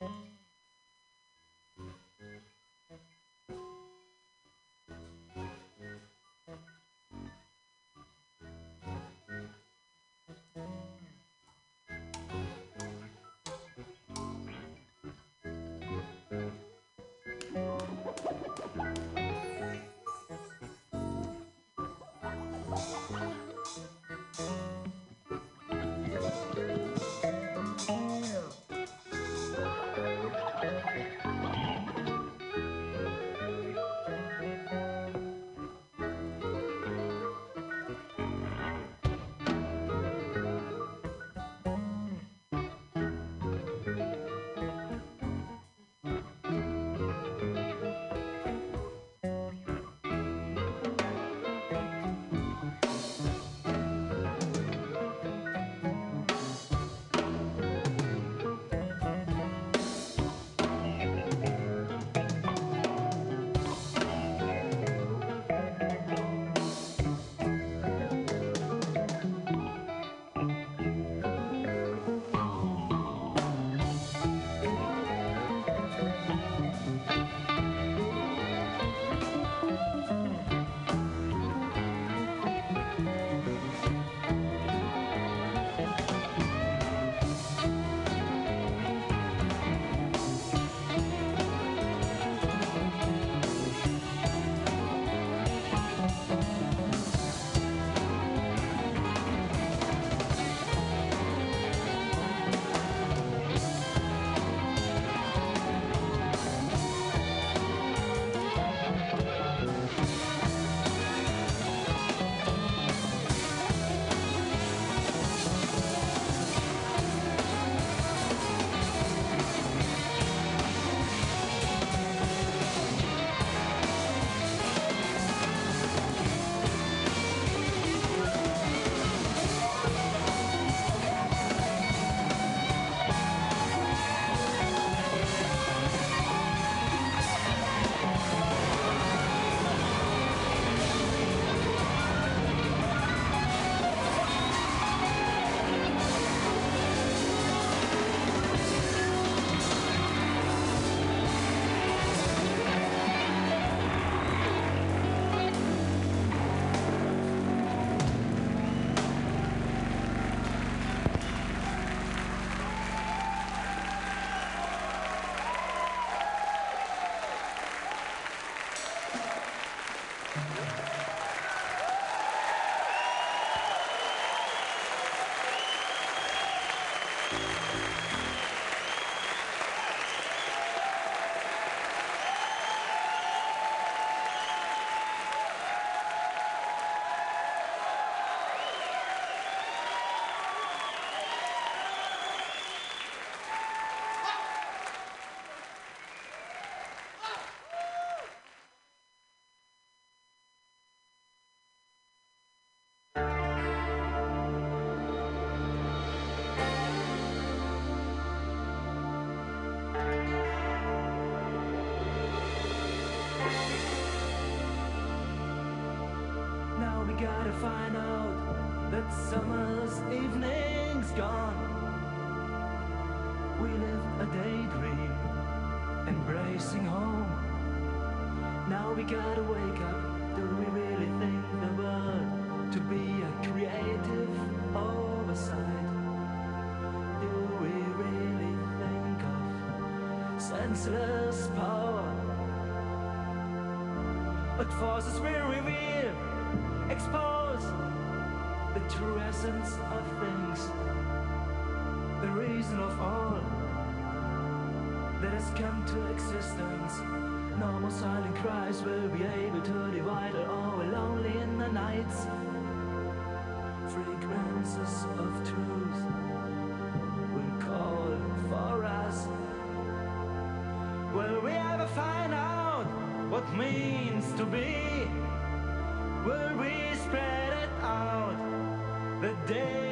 you. Senseless power? But forces will reveal, expose the true essence of things, the reason of all that has come to existence. No more silent cries will be able to divide it all. We're lonely in the nights. Frequencies of truth will call Will we ever find out what means to be? Will we spread it out the day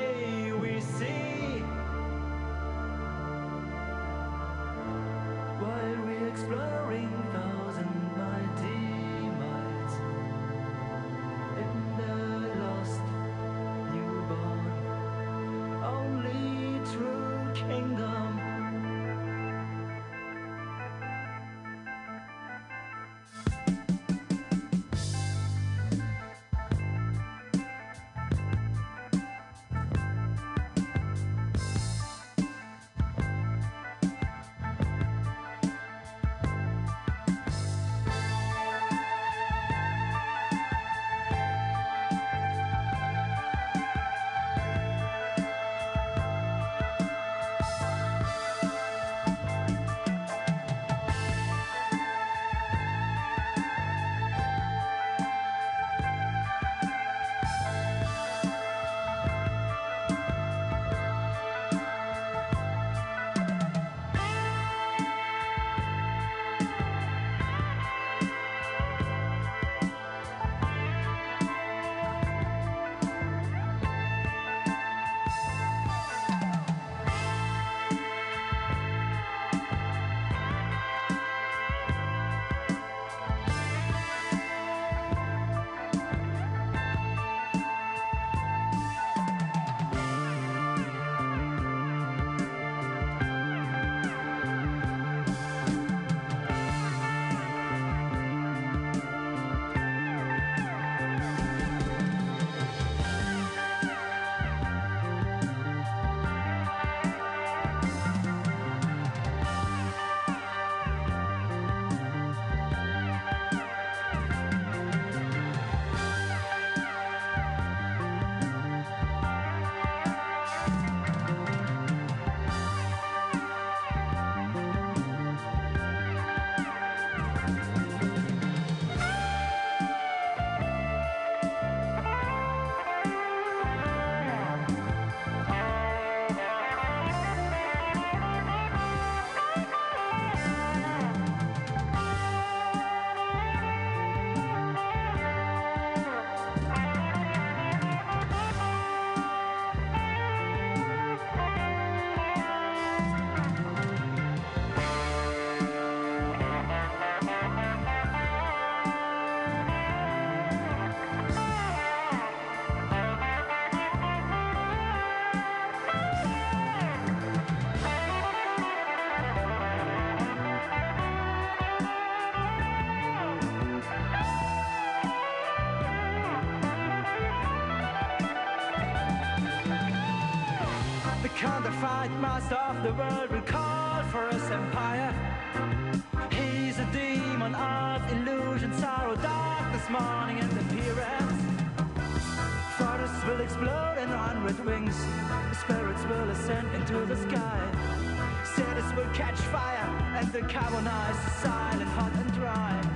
counterfeit master of the world will call for his empire. He's a demon of illusion, sorrow, darkness, mourning, and appearance. Forests will explode and run with wings. Spirits will ascend into the sky. Cities will catch fire and the carbonized silent, hot and dry.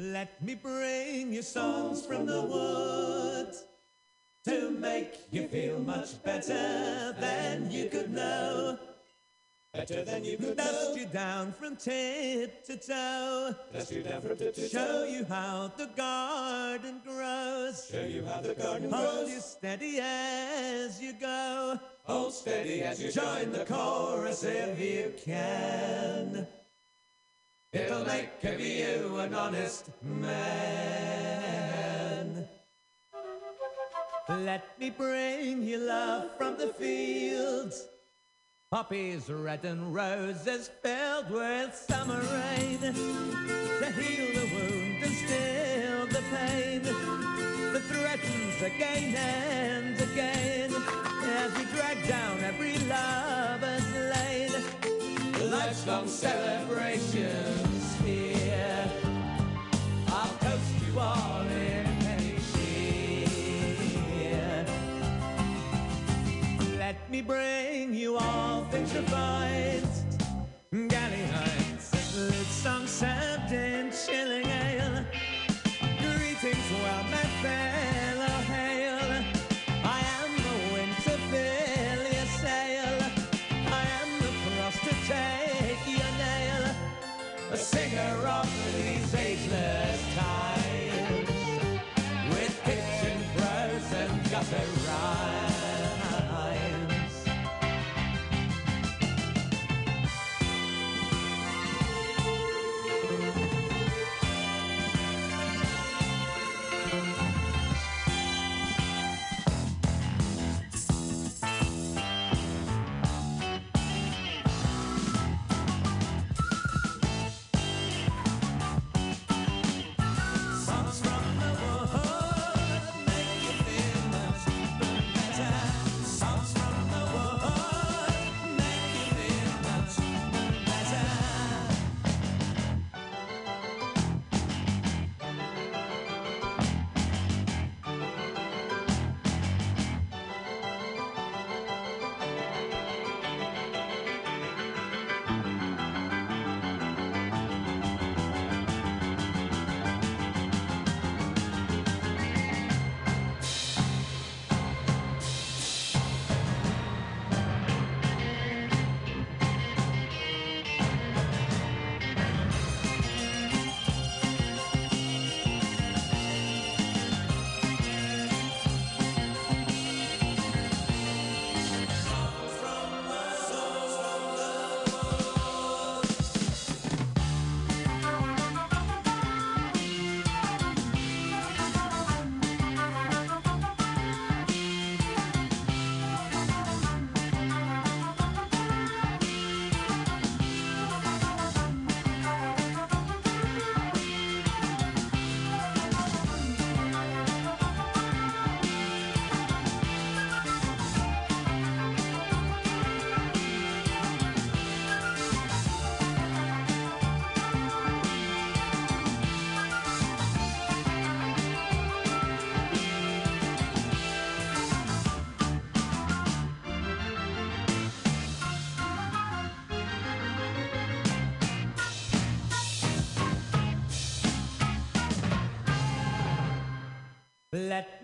Let me bring you songs from the woods to make you feel much better than you could know. Better than you could Dust know. you down from tip to toe. Dust you down from tip to toe. Show you how the garden grows. Show you how the garden Hold you steady as you go. Hold steady as you Join the chorus if you can. It'll make Give you an honest man. Let me bring you love from the fields. Poppies red and roses filled with summer rain to heal the wound and still the pain that threatens again and again as we drag down every lover's lane. Life's-long celebrations me bring you all things refined.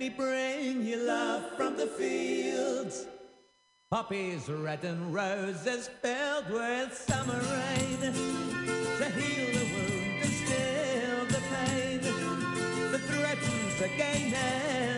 Me bring you love from the fields. Poppies red and roses filled with summer rain. To heal the wound and still the pain. That threatens again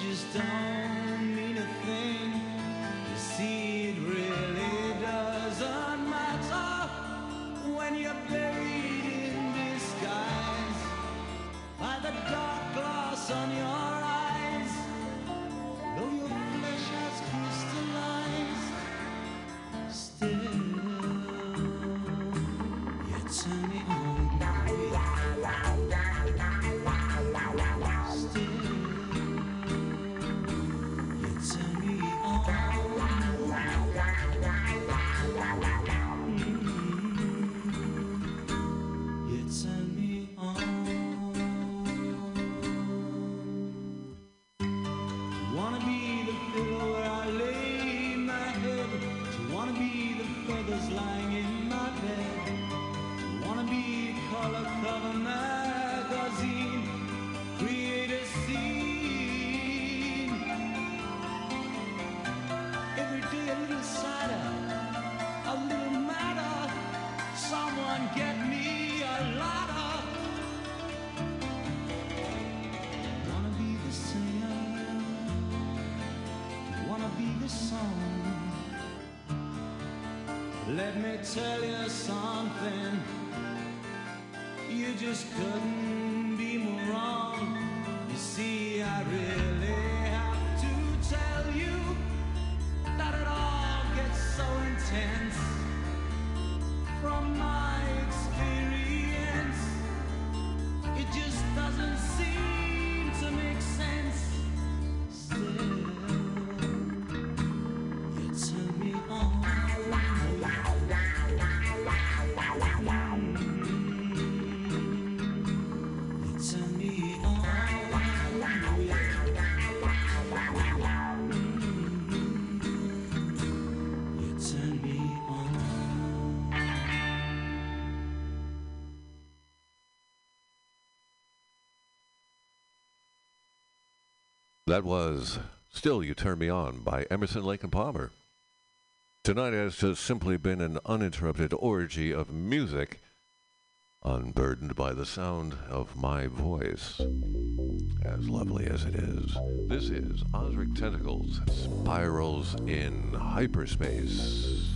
just don't Let me tell you something. You just couldn't That was Still You Turn Me On by Emerson, Lake, and Palmer. Tonight has just simply been an uninterrupted orgy of music, unburdened by the sound of my voice. As lovely as it is, this is Ozric Tentacles Spirals in Hyperspace.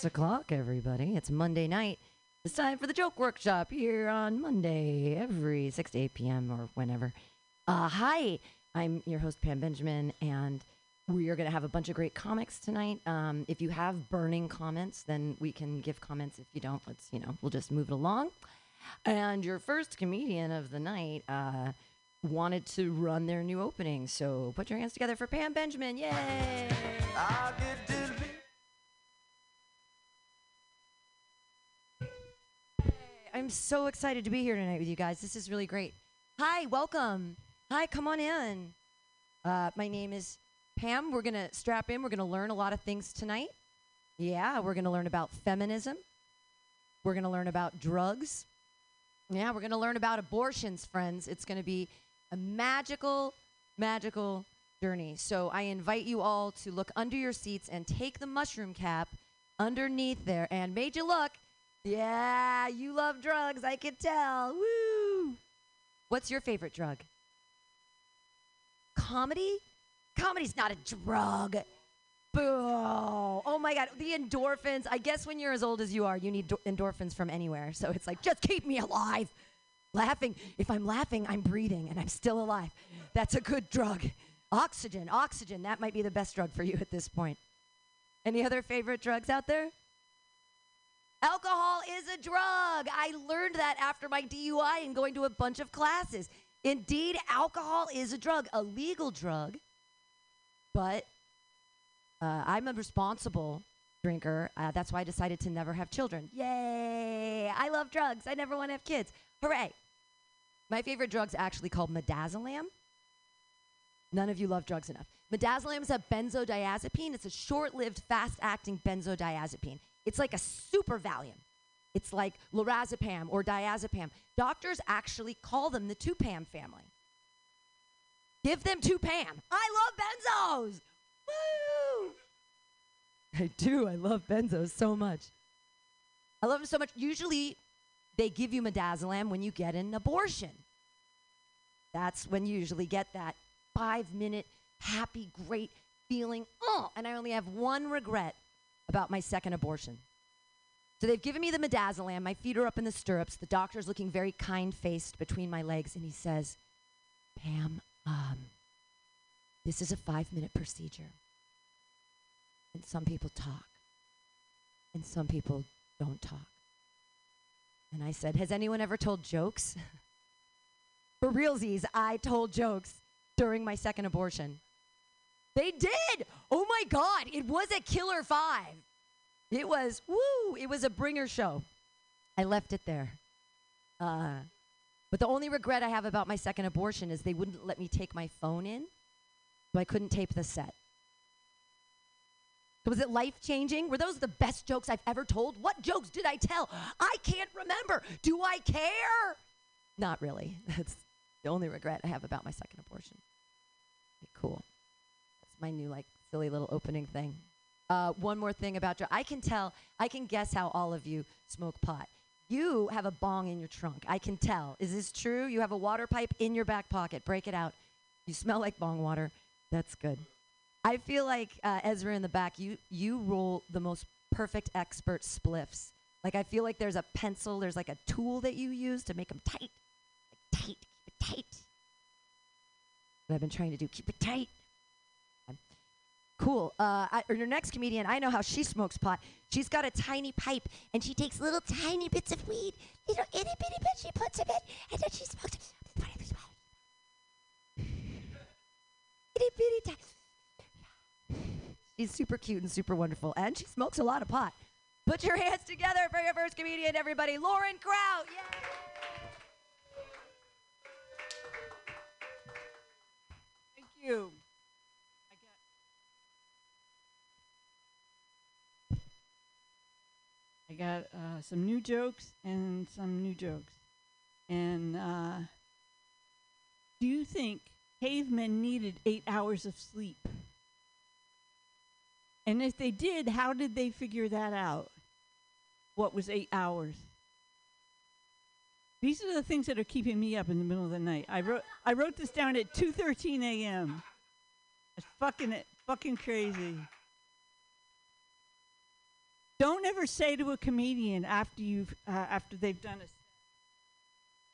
6 o'clock, everybody. It's Monday night. It's time for the joke workshop here on Monday, every 6 to 8 p.m. or whenever. Uh, hi, I'm your host, Pam Benjamin, and we are going to have a bunch of great comics tonight. Um, if you have burning comments, then we can give comments. If you don't, let's, you know, we'll just move it along. And your first comedian of the night, uh, wanted to run their new opening. So put your hands together for Pam Benjamin. Yay! I'm so excited to be here tonight with you guys. This is really great. Hi, welcome. Hi, come on in. Uh, my name is Pam. We're going to strap in. We're going to learn a lot of things tonight. Yeah, we're going to learn about feminism. We're going to learn about drugs. Yeah, we're going to learn about abortions, friends. It's going to be a magical, magical journey. So I invite you all to look under your seats and take the mushroom cap underneath there. And made you look. Yeah, you love drugs. I can tell. Woo! What's your favorite drug? Comedy? Comedy's not a drug. Boo. Oh my God. The endorphins. I guess when you're as old as you are, you need do- endorphins from anywhere. So it's like, just keep me alive. Laughing. If I'm laughing, I'm breathing and I'm still alive. That's a good drug. Oxygen. Oxygen. That might be the best drug for you at this point. Any other favorite drugs out there? Alcohol is a drug. I learned that after my DUI and going to a bunch of classes. Indeed, alcohol is a drug, a legal drug, but uh, I'm a responsible drinker. Uh, that's why I decided to never have children. Yay! I love drugs. I never want to have kids. Hooray! My favorite drug's actually called midazolam. None of you love drugs enough. Midazolam is a benzodiazepine. It's a short-lived, fast-acting benzodiazepine. It's like a super Valium. It's like lorazepam or diazepam. Doctors actually call them the Tupam family. Give them Tupam. I love benzos. Woo! I do. I love benzos so much. I love them so much. Usually, they give you midazolam when you get an abortion. That's when you usually get that five minute, happy, great feeling. Oh, and I only have one regret about my second abortion. So they've given me the midazolam. My feet are up in the stirrups. The doctor's looking very kind faced between my legs, and he says, Pam, um, this is a five minute procedure. And some people talk, and some people don't talk. And I said, Has anyone ever told jokes? For realsies, I told jokes during my second abortion. They did. Oh my God. It was a killer five. It was, woo, it was a bringer show. I left it there. Uh, but the only regret I have about my second abortion is they wouldn't let me take my phone in, so I couldn't tape the set. So was it life changing? Were those the best jokes I've ever told? What jokes did I tell? I can't remember. Do I care? Not really. That's the only regret I have about my second abortion. Okay, cool. My new, like, silly little opening thing. Uh, one more thing about dr- I can tell, I can guess how all of you smoke pot. You have a bong in your trunk. I can tell. Is this true? You have a water pipe in your back pocket. Break it out. You smell like bong water. That's good. I feel like uh, Ezra in the back. You you roll the most perfect expert spliffs. Like I feel like there's a pencil. There's like a tool that you use to make them tight, like tight, keep it tight. What I've been trying to do, keep it tight. Cool. Uh, I, your next comedian, I know how she smokes pot. She's got a tiny pipe, and she takes little tiny bits of weed, little itty bitty bits. She puts them in, and then she smokes. It. itty bitty. Ti- She's super cute and super wonderful, and she smokes a lot of pot. Put your hands together for your first comedian, everybody. Lauren Kraut. Yay! Thank you. I got, uh, some new jokes and some new jokes. And uh, do you think cavemen needed eight hours of sleep? And if they did, how did they figure that out? What was eight hours? These are the things that are keeping me up in the middle of the night. I wrote I wrote this down at 2:13 a.m. It's fucking it, fucking crazy. Don't ever say to a comedian after you've uh, after they've done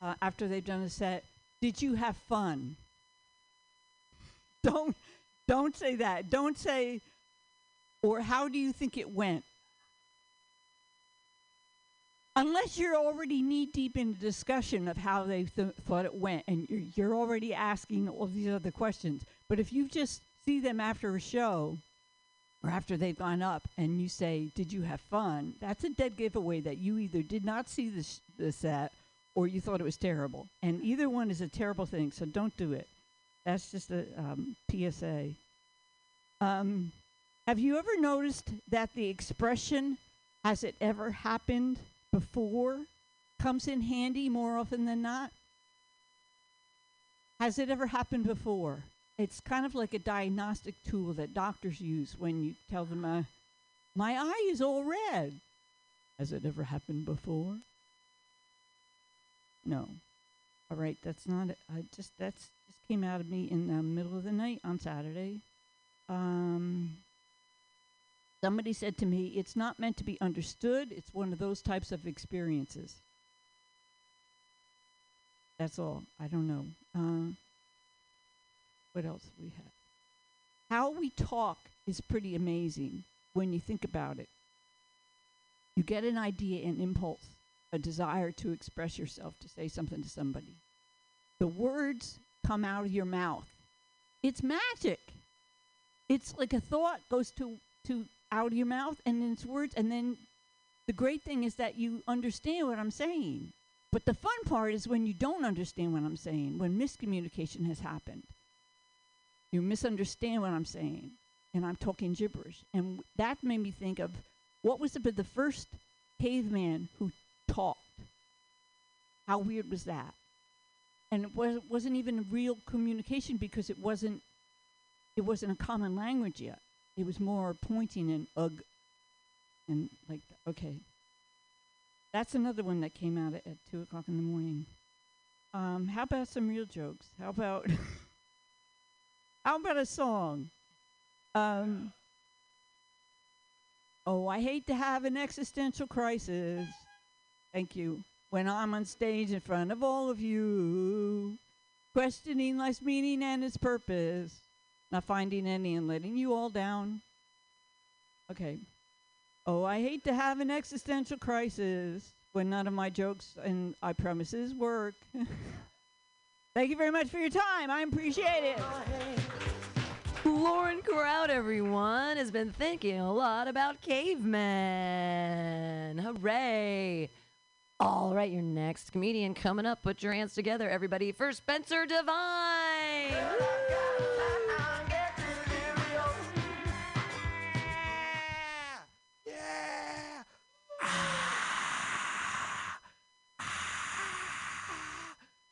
a uh, after they've done a set, "Did you have fun?" Don't don't say that. Don't say, or how do you think it went? Unless you're already knee deep in the discussion of how they th- thought it went, and you're, you're already asking all these other questions. But if you just see them after a show, or after they've gone up, and you say, "Did you have fun?" That's a dead giveaway that you either did not see the, sh- the set, or you thought it was terrible. And either one is a terrible thing, so don't do it. That's just a um, PSA. Um, have you ever noticed that the expression "Has it ever happened before?" comes in handy more often than not? Has it ever happened before? It's kind of like a diagnostic tool that doctors use when you tell them, uh, "My eye is all red." Has it ever happened before? No. All right, that's not it. I just that's just came out of me in the middle of the night on Saturday. Um, somebody said to me, "It's not meant to be understood. It's one of those types of experiences." That's all. I don't know. Uh, what else we have? How we talk is pretty amazing when you think about it. You get an idea, an impulse, a desire to express yourself, to say something to somebody. The words come out of your mouth. It's magic. It's like a thought goes to to out of your mouth and then it's words and then the great thing is that you understand what I'm saying. But the fun part is when you don't understand what I'm saying, when miscommunication has happened. You misunderstand what I'm saying, and I'm talking gibberish. And that made me think of what was the, the first caveman who talked? How weird was that? And it was, wasn't even real communication because it wasn't it wasn't a common language yet. It was more pointing and ugh and like okay. That's another one that came out at, at two o'clock in the morning. Um, how about some real jokes? How about how about a song? Um, oh, I hate to have an existential crisis. Thank you. When I'm on stage in front of all of you, questioning life's meaning and its purpose, not finding any and letting you all down. Okay. Oh, I hate to have an existential crisis when none of my jokes and I promises work. Thank you very much for your time. I appreciate it. Lauren Crowd, everyone, has been thinking a lot about cavemen. Hooray! All right, your next comedian coming up. Put your hands together, everybody, for Spencer Devine.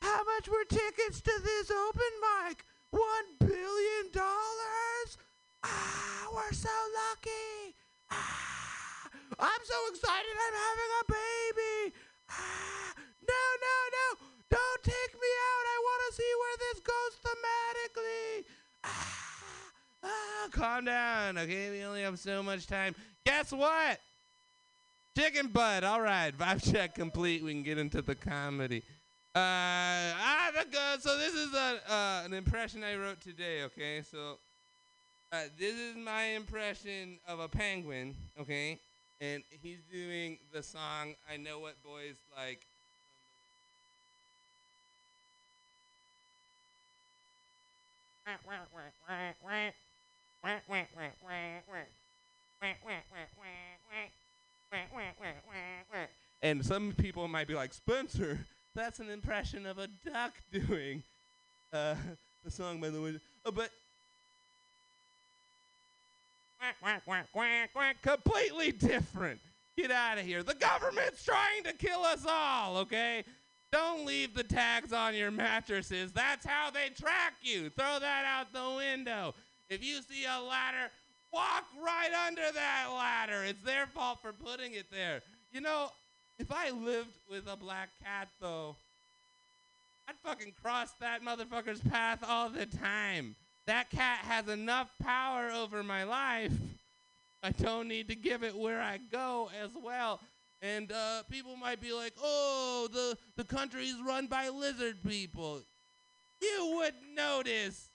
How much were tickets to this open mic? One billion dollars? Ah, we're so lucky. Ah, I'm so excited I'm having a baby. Ah, no, no, no. Don't take me out. I want to see where this goes thematically. Ah, ah, calm down, okay? We only have so much time. Guess what? Chicken butt. All right, vibe check complete. We can get into the comedy. Uh, ah, go- so this is a uh, an impression I wrote today. Okay, so uh, this is my impression of a penguin. Okay, and he's doing the song "I Know What Boys Like." And some people might be like, Spencer, that's an impression of a duck doing uh, the song, by the way. Oh, but completely different. Get out of here. The government's trying to kill us all, okay? Don't leave the tags on your mattresses. That's how they track you. Throw that out the window. If you see a ladder, walk right under that ladder. It's their fault for putting it there. You know, if I lived with a black cat, though, I'd fucking cross that motherfucker's path all the time. That cat has enough power over my life. I don't need to give it where I go as well. And uh, people might be like, "Oh, the the country's run by lizard people." You would notice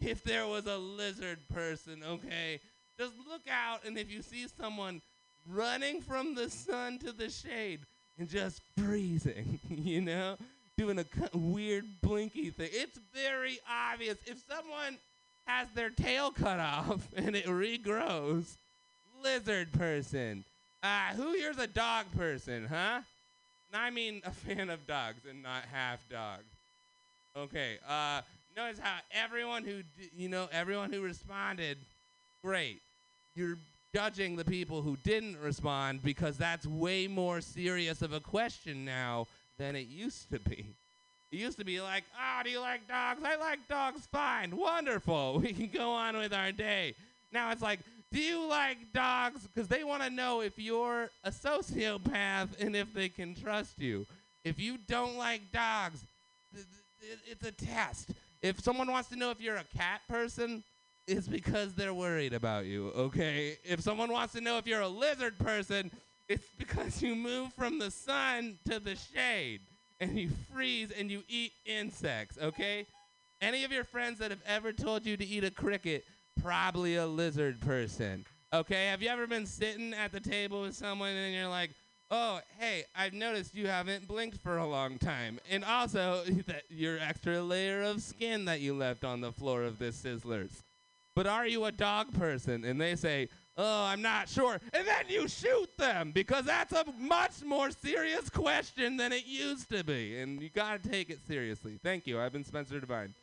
if there was a lizard person, okay? Just look out, and if you see someone running from the sun to the shade and just freezing, you know, doing a cu- weird blinky thing, it's very obvious. If someone has their tail cut off and it regrows, lizard person. Uh, who here's a dog person, huh? I mean a fan of dogs and not half dog. Okay. Uh, notice how everyone who d- you know everyone who responded, great. You're judging the people who didn't respond because that's way more serious of a question now than it used to be. It used to be like, oh, do you like dogs? I like dogs fine. Wonderful. We can go on with our day. Now it's like, do you like dogs? Because they want to know if you're a sociopath and if they can trust you. If you don't like dogs, th- th- it's a test. If someone wants to know if you're a cat person, it's because they're worried about you, okay? If someone wants to know if you're a lizard person, it's because you move from the sun to the shade and you freeze and you eat insects, okay? Any of your friends that have ever told you to eat a cricket, probably a lizard person. Okay, have you ever been sitting at the table with someone and you're like, oh, hey, I've noticed you haven't blinked for a long time. And also, that your extra layer of skin that you left on the floor of this Sizzlers. But are you a dog person? And they say, oh, I'm not sure. And then you shoot them because that's a much more serious question than it used to be. And you got to take it seriously. Thank you. I've been Spencer Devine.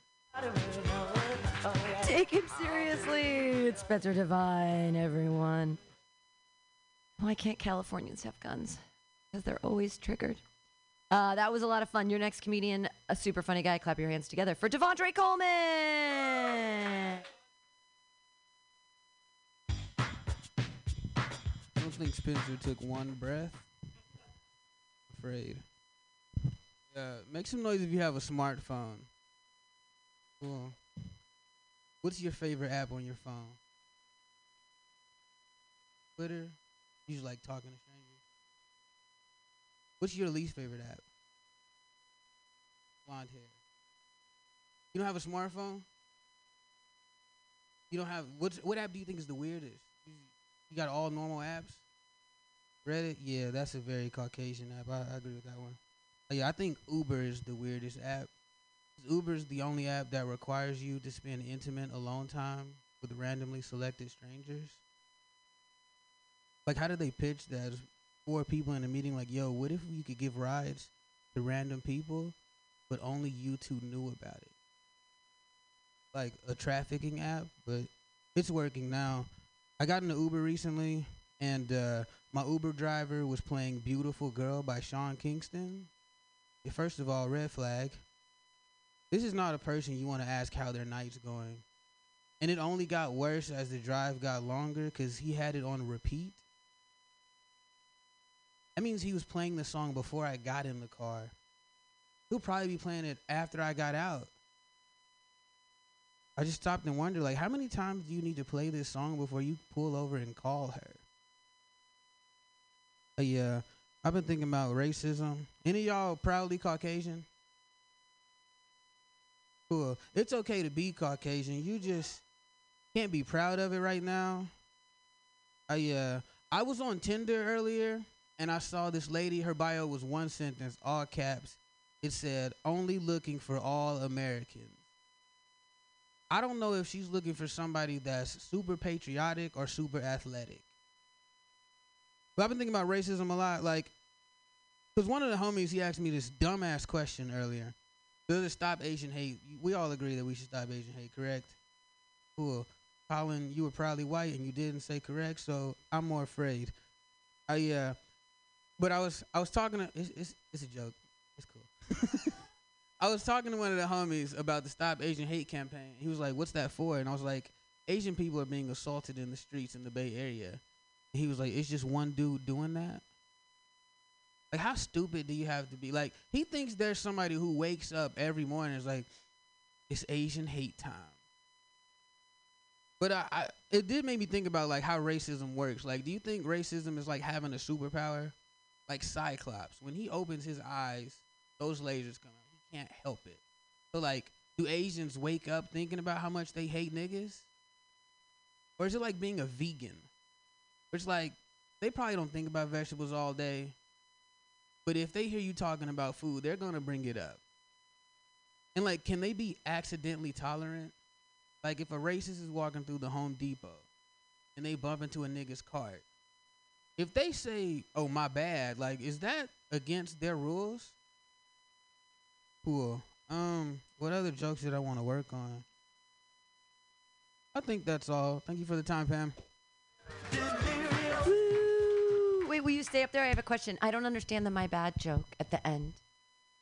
Take him seriously. It's Spencer Devine, everyone. Why can't Californians have guns? Because they're always triggered. Uh, that was a lot of fun. Your next comedian, a super funny guy. Clap your hands together for Devondre Coleman. Think Spencer took one breath. Afraid. Yeah, make some noise if you have a smartphone. Cool. What's your favorite app on your phone? Twitter. You just like talking to strangers. What's your least favorite app? Blonde hair. You don't have a smartphone? You don't have what's what app do you think is the weirdest? You, you got all normal apps? Reddit? Yeah, that's a very Caucasian app. I, I agree with that one. Uh, yeah, I think Uber is the weirdest app. 'Cause Uber's the only app that requires you to spend intimate alone time with randomly selected strangers. Like, how did they pitch that? Four people in a meeting, like, yo, what if you could give rides to random people, but only you two knew about it? Like a trafficking app, but it's working now. I got in an Uber recently, and uh, my Uber driver was playing "Beautiful Girl" by Sean Kingston. First of all, red flag. This is not a person you want to ask how their night's going. And it only got worse as the drive got longer because he had it on repeat. That means he was playing the song before I got in the car. He'll probably be playing it after I got out. I just stopped and wondered, like, how many times do you need to play this song before you pull over and call her? Uh, yeah, I've been thinking about racism. Any y'all proudly Caucasian? Cool. It's okay to be Caucasian. You just can't be proud of it right now. I uh, I was on Tinder earlier and I saw this lady. Her bio was one sentence, all caps. It said, "Only looking for all Americans." I don't know if she's looking for somebody that's super patriotic or super athletic. But I've been thinking about racism a lot. Like, because one of the homies, he asked me this dumbass question earlier. Does it stop Asian hate? We all agree that we should stop Asian hate, correct? Cool. Colin, you were probably white and you didn't say correct, so I'm more afraid. I uh, but I was I was talking to it's it's, it's a joke. It's cool. I was talking to one of the homies about the Stop Asian Hate campaign. He was like, "What's that for?" And I was like, "Asian people are being assaulted in the streets in the Bay Area." He was like, "It's just one dude doing that." Like, how stupid do you have to be? Like, he thinks there's somebody who wakes up every morning is like, "It's Asian hate time." But I, I, it did make me think about like how racism works. Like, do you think racism is like having a superpower? Like Cyclops, when he opens his eyes, those lasers come out. He can't help it. So like, do Asians wake up thinking about how much they hate niggas? Or is it like being a vegan? Which like they probably don't think about vegetables all day. But if they hear you talking about food, they're gonna bring it up. And like, can they be accidentally tolerant? Like if a racist is walking through the Home Depot and they bump into a nigga's cart, if they say, "Oh my bad," like is that against their rules? Cool. Um, what other jokes did I want to work on? I think that's all. Thank you for the time, Pam. Woo! Wait, will you stay up there? I have a question. I don't understand the my bad joke at the end.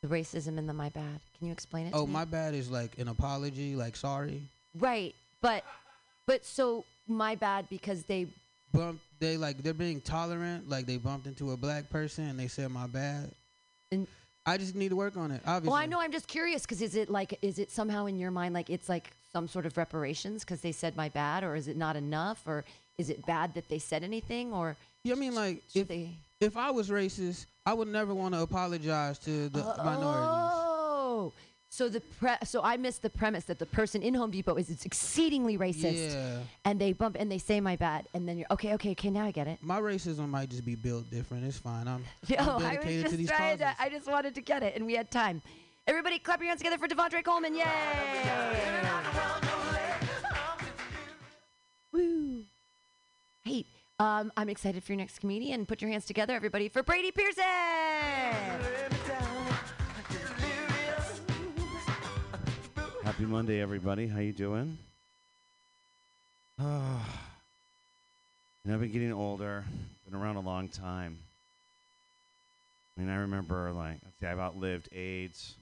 The racism in the my bad. Can you explain it? Oh, my bad is like an apology, like sorry. Right, but but so my bad because they Bump they like they're being tolerant, like they bumped into a black person and they said my bad. And- I just need to work on it. Obviously. Well, I know. I'm just curious because is it like is it somehow in your mind like it's like some sort of reparations because they said my bad, or is it not enough, or is it bad that they said anything, or Yeah, I mean like if they? if I was racist, I would never want to apologize to the oh, minorities. Oh, so the pre- so I missed the premise that the person in Home Depot is it's exceedingly racist, Yeah. and they bump and they say my bad, and then you're okay, okay, okay. Now I get it. My racism might just be built different. It's fine. I'm, No, I'm I was just to these trying causes. to. I just wanted to get it, and we had time. Everybody, clap your hands together for Devondre Coleman! Yay! Woo! Hey, um, I'm excited for your next comedian. Put your hands together, everybody, for Brady Pearson. Happy Monday, everybody. How you doing? Oh, I've been getting older. Been around a long time. I mean, I remember, like, let's see, I've outlived AIDS,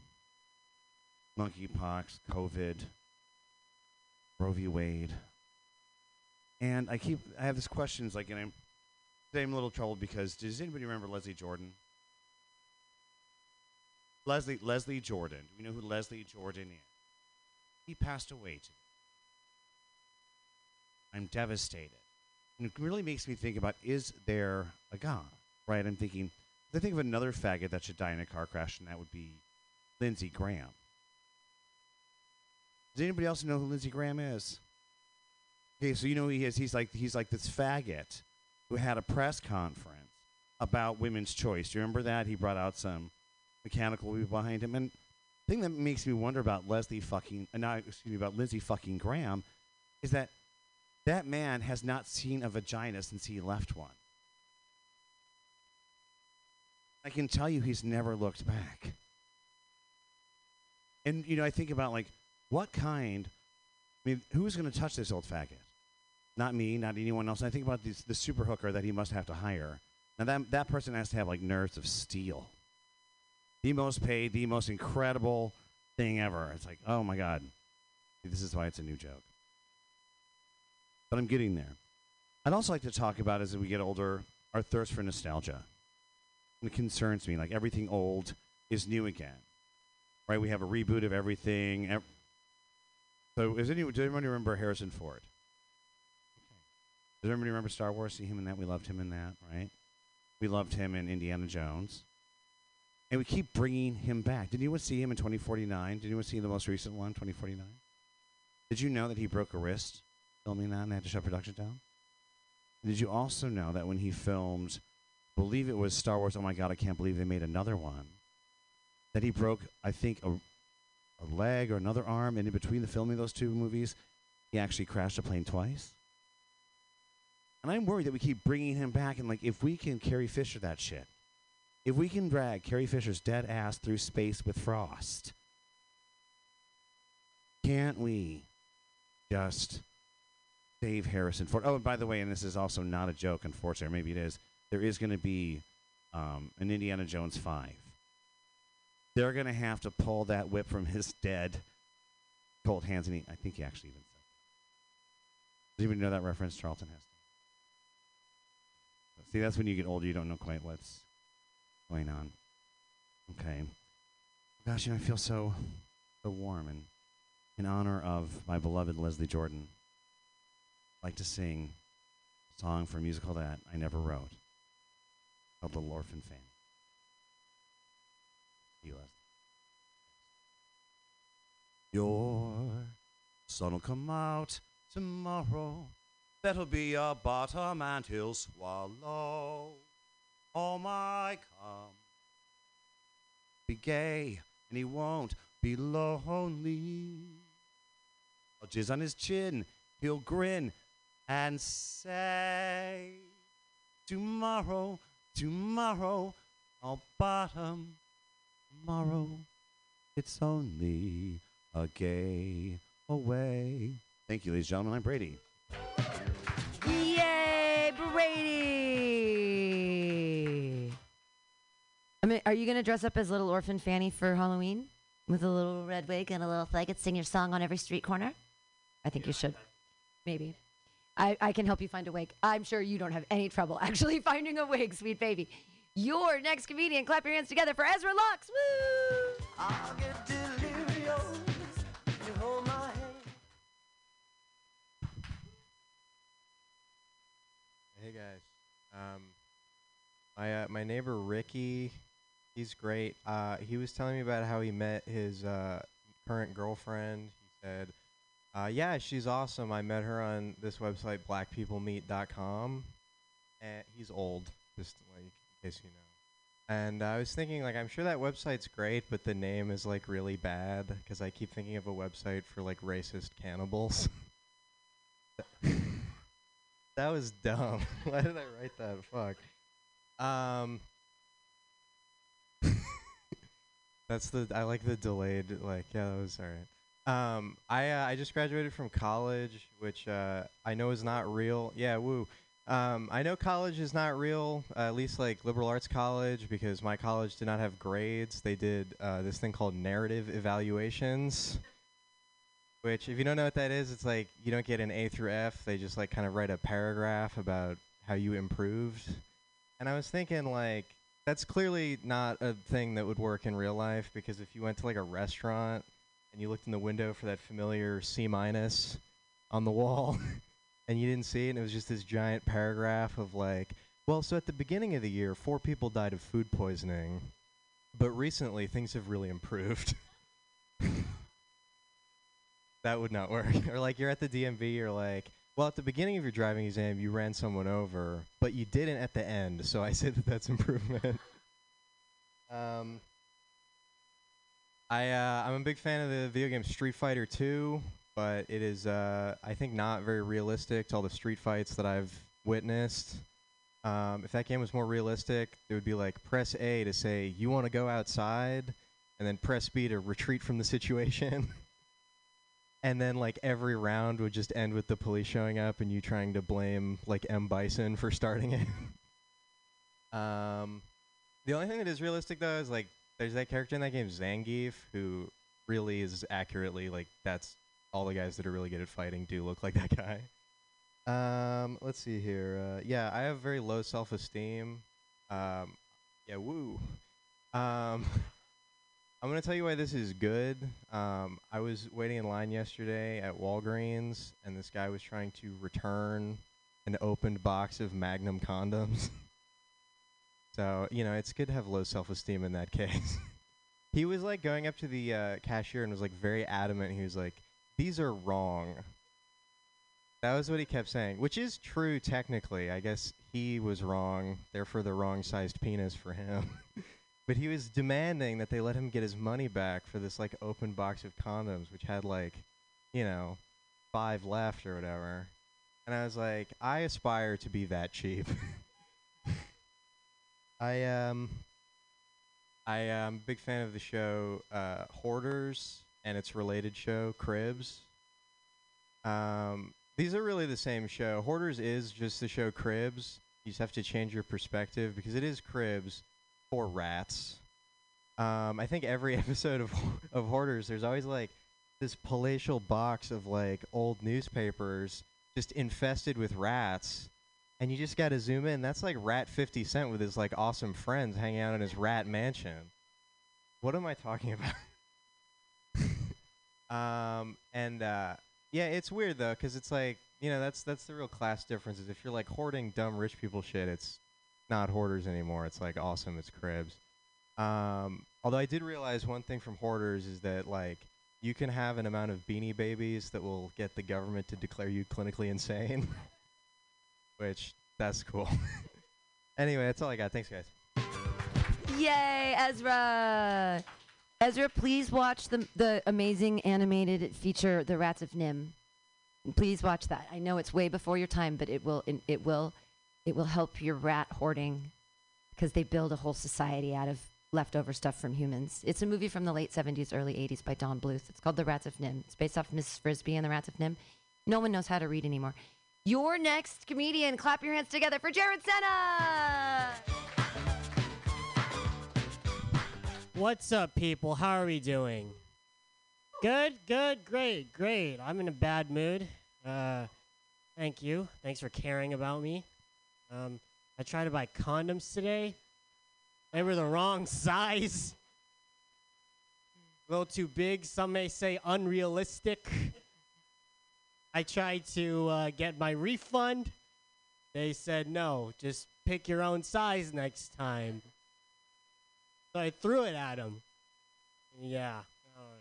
monkeypox, COVID, Roe v. Wade. And I keep, I have this questions, like, and I'm, I'm a little troubled because, does anybody remember Leslie Jordan? Leslie, Leslie Jordan. Do you know who Leslie Jordan is? He passed away today. I'm devastated. And it really makes me think about is there a God? Right? I'm thinking, I think of another faggot that should die in a car crash, and that would be Lindsey Graham. Does anybody else know who Lindsey Graham is? Okay, so you know who he is. He's like he's like this faggot who had a press conference about women's choice. Do you remember that? He brought out some mechanical people behind him, and thing that makes me wonder about Leslie fucking, uh, not excuse me, about Lindsey fucking Graham, is that that man has not seen a vagina since he left one. I can tell you, he's never looked back. And you know, I think about like, what kind? I mean, who's going to touch this old faggot? Not me, not anyone else. I think about this, the super hooker that he must have to hire. Now that that person has to have like nerves of steel the most paid, the most incredible thing ever. It's like, oh my God, this is why it's a new joke. But I'm getting there. I'd also like to talk about as we get older our thirst for nostalgia. And it concerns me. Like everything old is new again, right? We have a reboot of everything. So, is anyone, does anyone remember Harrison Ford? Does everybody remember Star Wars? See him in that? We loved him in that, right? We loved him in Indiana Jones. And we keep bringing him back. Did anyone see him in 2049? Did anyone see the most recent one, 2049? Did you know that he broke a wrist filming that and they had to shut production down? Did you also know that when he filmed, believe it was Star Wars, oh my God, I can't believe they made another one, that he broke, I think, a, a leg or another arm, and in between the filming of those two movies, he actually crashed a plane twice? And I'm worried that we keep bringing him back, and like, if we can Carrie Fisher that shit, if we can drag Carrie Fisher's dead ass through space with Frost, can't we just save Harrison Ford? Oh, and by the way, and this is also not a joke, unfortunately, or maybe it is. There is going to be um, an Indiana Jones 5. They're going to have to pull that whip from his dead cold hands, and he, I think he actually even said. Does anybody know that reference? Charlton Heston. See, that's when you get older, you don't know quite what's going on. Okay. Gosh, you know, I feel so, so warm and in honor of my beloved Leslie Jordan. I'd like to sing a song for a musical that I never wrote called Little Orphan Fanny. You. Your sun'll come out tomorrow. That'll be a bottom and he'll swallow all my cum. Be gay and he won't be lonely. I'll jizz on his chin, he'll grin and say, Tomorrow, tomorrow, I'll bottom. Tomorrow, it's only a gay away. Thank you, ladies and gentlemen. I'm Brady. Brady! I mean, are you gonna dress up as little orphan Fanny for Halloween with a little red wig and a little flag and sing your song on every street corner? I think you should. Maybe. I, I can help you find a wig. I'm sure you don't have any trouble actually finding a wig, sweet baby. Your next comedian, clap your hands together for Ezra Lux. Woo! Hey guys, um, my uh, my neighbor Ricky, he's great. Uh, he was telling me about how he met his uh, current girlfriend. He said, uh, "Yeah, she's awesome. I met her on this website, BlackPeopleMeet.com." And he's old, just like in case you know. And I was thinking, like, I'm sure that website's great, but the name is like really bad because I keep thinking of a website for like racist cannibals. That was dumb. Why did I write that? Fuck. Um. that's the I like the delayed like yeah that was alright. Um, I uh, I just graduated from college, which uh, I know is not real. Yeah, woo. Um, I know college is not real, uh, at least like liberal arts college, because my college did not have grades. They did uh, this thing called narrative evaluations which if you don't know what that is it's like you don't get an a through f they just like kind of write a paragraph about how you improved. And i was thinking like that's clearly not a thing that would work in real life because if you went to like a restaurant and you looked in the window for that familiar c minus on the wall and you didn't see it and it was just this giant paragraph of like well so at the beginning of the year four people died of food poisoning but recently things have really improved that would not work. or like you're at the DMV, you're like, well, at the beginning of your driving exam, you ran someone over, but you didn't at the end. So I say that that's improvement. um, I uh, I'm a big fan of the video game Street Fighter 2, but it is uh, I think not very realistic to all the street fights that I've witnessed. Um, if that game was more realistic, it would be like press A to say you want to go outside, and then press B to retreat from the situation. And then like every round would just end with the police showing up and you trying to blame like M Bison for starting it. um, the only thing that is realistic though is like there's that character in that game Zangief who really is accurately like that's all the guys that are really good at fighting do look like that guy. Um, let's see here. Uh, yeah, I have very low self-esteem. Um, yeah, woo. Um, I'm gonna tell you why this is good. Um, I was waiting in line yesterday at Walgreens, and this guy was trying to return an opened box of Magnum condoms. so you know, it's good to have low self-esteem in that case. he was like going up to the uh, cashier and was like very adamant. He was like, "These are wrong." That was what he kept saying, which is true technically. I guess he was wrong, therefore the wrong sized penis for him. but he was demanding that they let him get his money back for this like open box of condoms, which had like, you know, five left or whatever. And I was like, I aspire to be that cheap. I um I am a big fan of the show uh, Hoarders and its related show Cribs. Um, these are really the same show. Hoarders is just the show Cribs. You just have to change your perspective because it is Cribs for rats. Um, I think every episode of of Hoarders, there's always like this palatial box of like old newspapers just infested with rats, and you just got to zoom in. That's like Rat Fifty Cent with his like awesome friends hanging out in his rat mansion. What am I talking about? um, and uh, yeah, it's weird though, cause it's like You know, that's that's the real class difference. Is if you're like hoarding dumb rich people shit, it's not hoarders anymore. It's like awesome. It's cribs. Um, although I did realize one thing from hoarders is that like you can have an amount of beanie babies that will get the government to declare you clinically insane, which that's cool. anyway, that's all I got. Thanks, guys. Yay, Ezra! Ezra, please watch the the amazing animated feature, The Rats of NIMH. Please watch that. I know it's way before your time, but it will it, it will it will help your rat hoarding because they build a whole society out of leftover stuff from humans. It's a movie from the late 70s, early 80s by Don Bluth. It's called The Rats of NIMH. It's based off Mrs. Frisby and the Rats of NIMH. No one knows how to read anymore. Your next comedian, clap your hands together for Jared Senna! What's up, people? How are we doing? Good, good, great, great. I'm in a bad mood. Uh, thank you. Thanks for caring about me. Um, I tried to buy condoms today. They were the wrong size. A little too big. Some may say unrealistic. I tried to uh, get my refund. They said no, just pick your own size next time. So I threw it at him. Yeah. I don't know.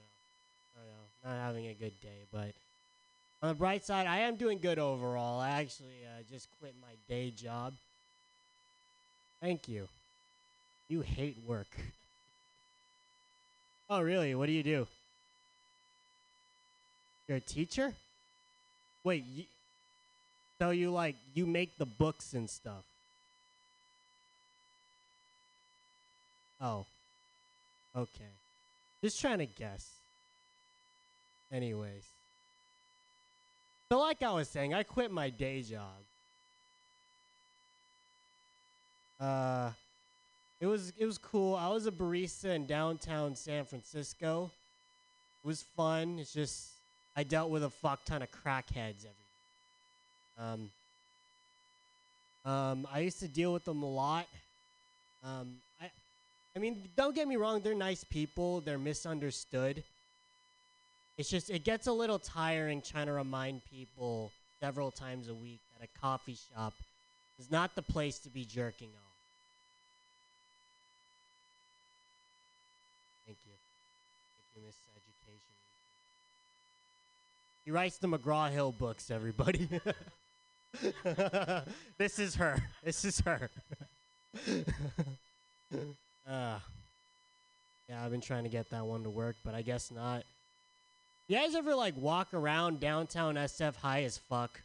I don't know. Not having a good day, but on the bright side, I am doing good overall. I actually uh, just quit my day job. Thank you. You hate work. Oh, really? What do you do? You're a teacher? Wait, so you like you make the books and stuff? Oh. Okay. Just trying to guess. Anyways. So like I was saying, I quit my day job. Uh it was it was cool. I was a barista in downtown San Francisco. It was fun. It's just I dealt with a fuck ton of crackheads every day. Um um, I used to deal with them a lot. Um, I, I mean, don't get me wrong, they're nice people. They're misunderstood. It's just it gets a little tiring trying to remind people several times a week that a coffee shop is not the place to be jerking off. Thank you. Thank you, Miss Education. He writes the McGraw Hill books, everybody. this is her. This is her. uh, yeah, I've been trying to get that one to work, but I guess not. You guys ever like walk around downtown SF high as fuck?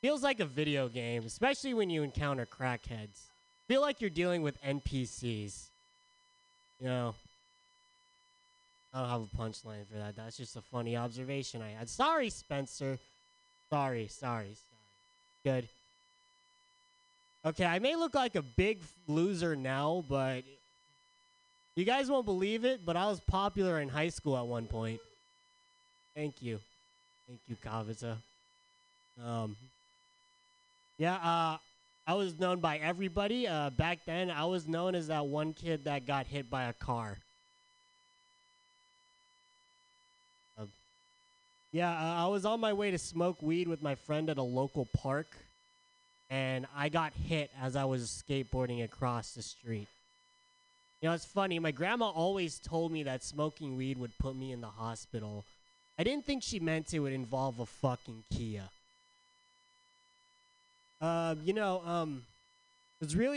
Feels like a video game, especially when you encounter crackheads. Feel like you're dealing with NPCs. You know. I don't have a punchline for that. That's just a funny observation I had. Sorry, Spencer. Sorry, sorry, sorry. Good. Okay, I may look like a big loser now, but you guys won't believe it, but I was popular in high school at one point. Thank you. Thank you, Kavita. Um, yeah, uh, I was known by everybody. Uh, back then, I was known as that one kid that got hit by a car. Uh, yeah, I was on my way to smoke weed with my friend at a local park, and I got hit as I was skateboarding across the street. You know, it's funny. My grandma always told me that smoking weed would put me in the hospital. I didn't think she meant it would involve a fucking Kia. Uh, you know, um, it was really